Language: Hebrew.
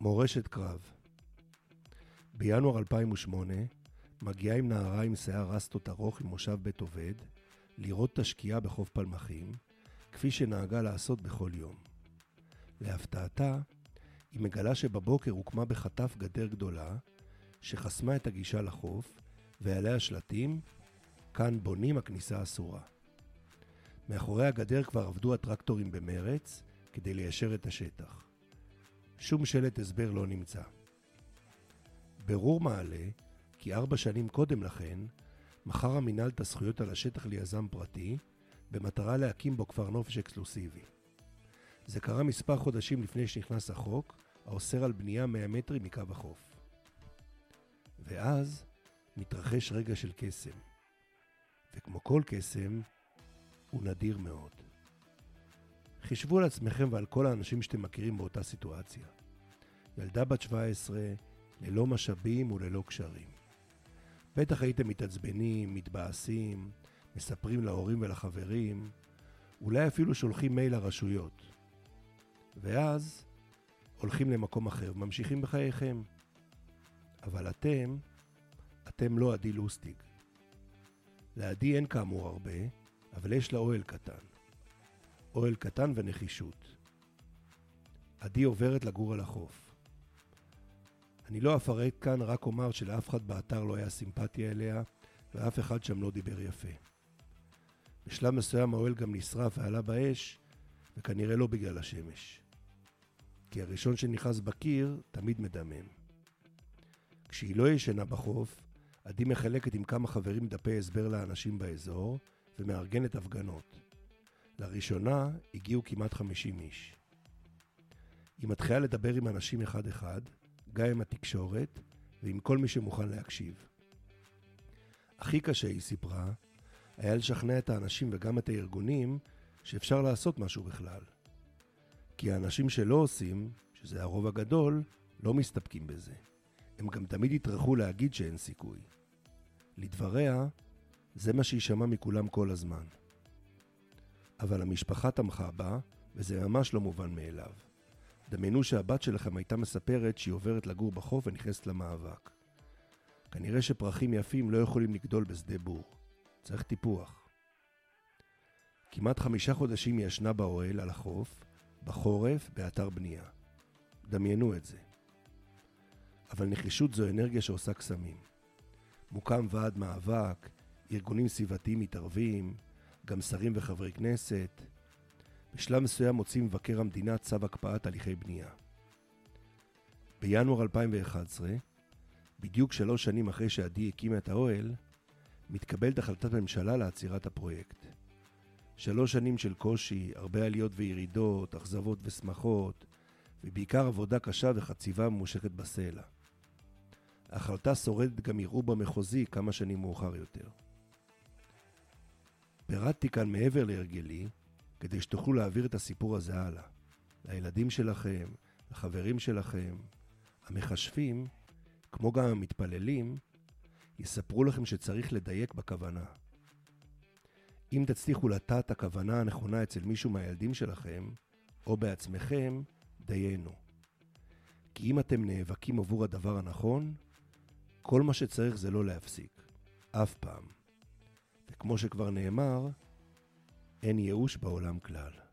מורשת קרב בינואר 2008 מגיעה עם נערה עם שיער רסטות ארוך ממושב בית עובד לראות את השקיעה בחוף פלמחים, כפי שנהגה לעשות בכל יום. להפתעתה, היא מגלה שבבוקר הוקמה בחטף גדר גדולה, שחסמה את הגישה לחוף, ועליה שלטים, כאן בונים הכניסה אסורה. מאחורי הגדר כבר עבדו הטרקטורים במרץ, כדי ליישר את השטח. שום שלט הסבר לא נמצא. ברור מעלה כי ארבע שנים קודם לכן מכר המינהל את הזכויות על השטח ליזם פרטי, במטרה להקים בו כפר נופש אקסקלוסיבי. זה קרה מספר חודשים לפני שנכנס החוק, האוסר על בנייה 100 מטרים מקו החוף. ואז מתרחש רגע של קסם. וכמו כל קסם, הוא נדיר מאוד. חישבו על עצמכם ועל כל האנשים שאתם מכירים באותה סיטואציה. ילדה בת 17, ללא משאבים וללא קשרים. בטח הייתם מתעצבנים, מתבאסים, מספרים להורים ולחברים, אולי אפילו שולחים מייל לרשויות. ואז הולכים למקום אחר וממשיכים בחייכם. אבל אתם, אתם לא עדי לוסטיג. לעדי אין כאמור הרבה, אבל יש לה אוהל קטן. אוהל קטן ונחישות. עדי עוברת לגור על החוף. אני לא אפרט כאן, רק אומר שלאף אחד באתר לא היה סימפתיה אליה, ואף אחד שם לא דיבר יפה. בשלב מסוים האוהל גם נשרף ועלה באש, וכנראה לא בגלל השמש. כי הראשון שנכנס בקיר תמיד מדמם. כשהיא לא ישנה בחוף, עדי מחלקת עם כמה חברים דפי הסבר לאנשים באזור, ומארגנת הפגנות. לראשונה הגיעו כמעט 50 איש. היא מתחילה לדבר עם אנשים אחד-אחד, גם עם התקשורת ועם כל מי שמוכן להקשיב. הכי קשה, היא סיפרה, היה לשכנע את האנשים וגם את הארגונים שאפשר לעשות משהו בכלל. כי האנשים שלא עושים, שזה הרוב הגדול, לא מסתפקים בזה. הם גם תמיד יטרחו להגיד שאין סיכוי. לדבריה, זה מה שהיא שמעה מכולם כל הזמן. אבל המשפחה תמכה בה, וזה ממש לא מובן מאליו. דמיינו שהבת שלכם הייתה מספרת שהיא עוברת לגור בחוף ונכנסת למאבק. כנראה שפרחים יפים לא יכולים לגדול בשדה בור. צריך טיפוח. כמעט חמישה חודשים היא ישנה באוהל על החוף, בחורף, באתר בנייה. דמיינו את זה. אבל נחישות זו אנרגיה שעושה קסמים. מוקם ועד מאבק, ארגונים סביבתיים מתערבים, גם שרים וחברי כנסת. בשלב מסוים מוציא מבקר המדינה צו הקפאת הליכי בנייה. בינואר 2011, בדיוק שלוש שנים אחרי שעדי הקימה את האוהל, מתקבלת החלטת ממשלה לעצירת הפרויקט. שלוש שנים של קושי, הרבה עליות וירידות, אכזבות ושמחות, ובעיקר עבודה קשה וחציבה ממושכת בסלע. ההחלטה שורדת גם ערעור במחוזי כמה שנים מאוחר יותר. פירטתי כאן מעבר להרגלי, כדי שתוכלו להעביר את הסיפור הזה הלאה. לילדים שלכם, לחברים שלכם, המכשפים, כמו גם המתפללים, יספרו לכם שצריך לדייק בכוונה. אם תצליחו לטעת את הכוונה הנכונה אצל מישהו מהילדים שלכם, או בעצמכם, דיינו. כי אם אתם נאבקים עבור הדבר הנכון, כל מה שצריך זה לא להפסיק. אף פעם. וכמו שכבר נאמר, אין ייאוש בעולם כלל.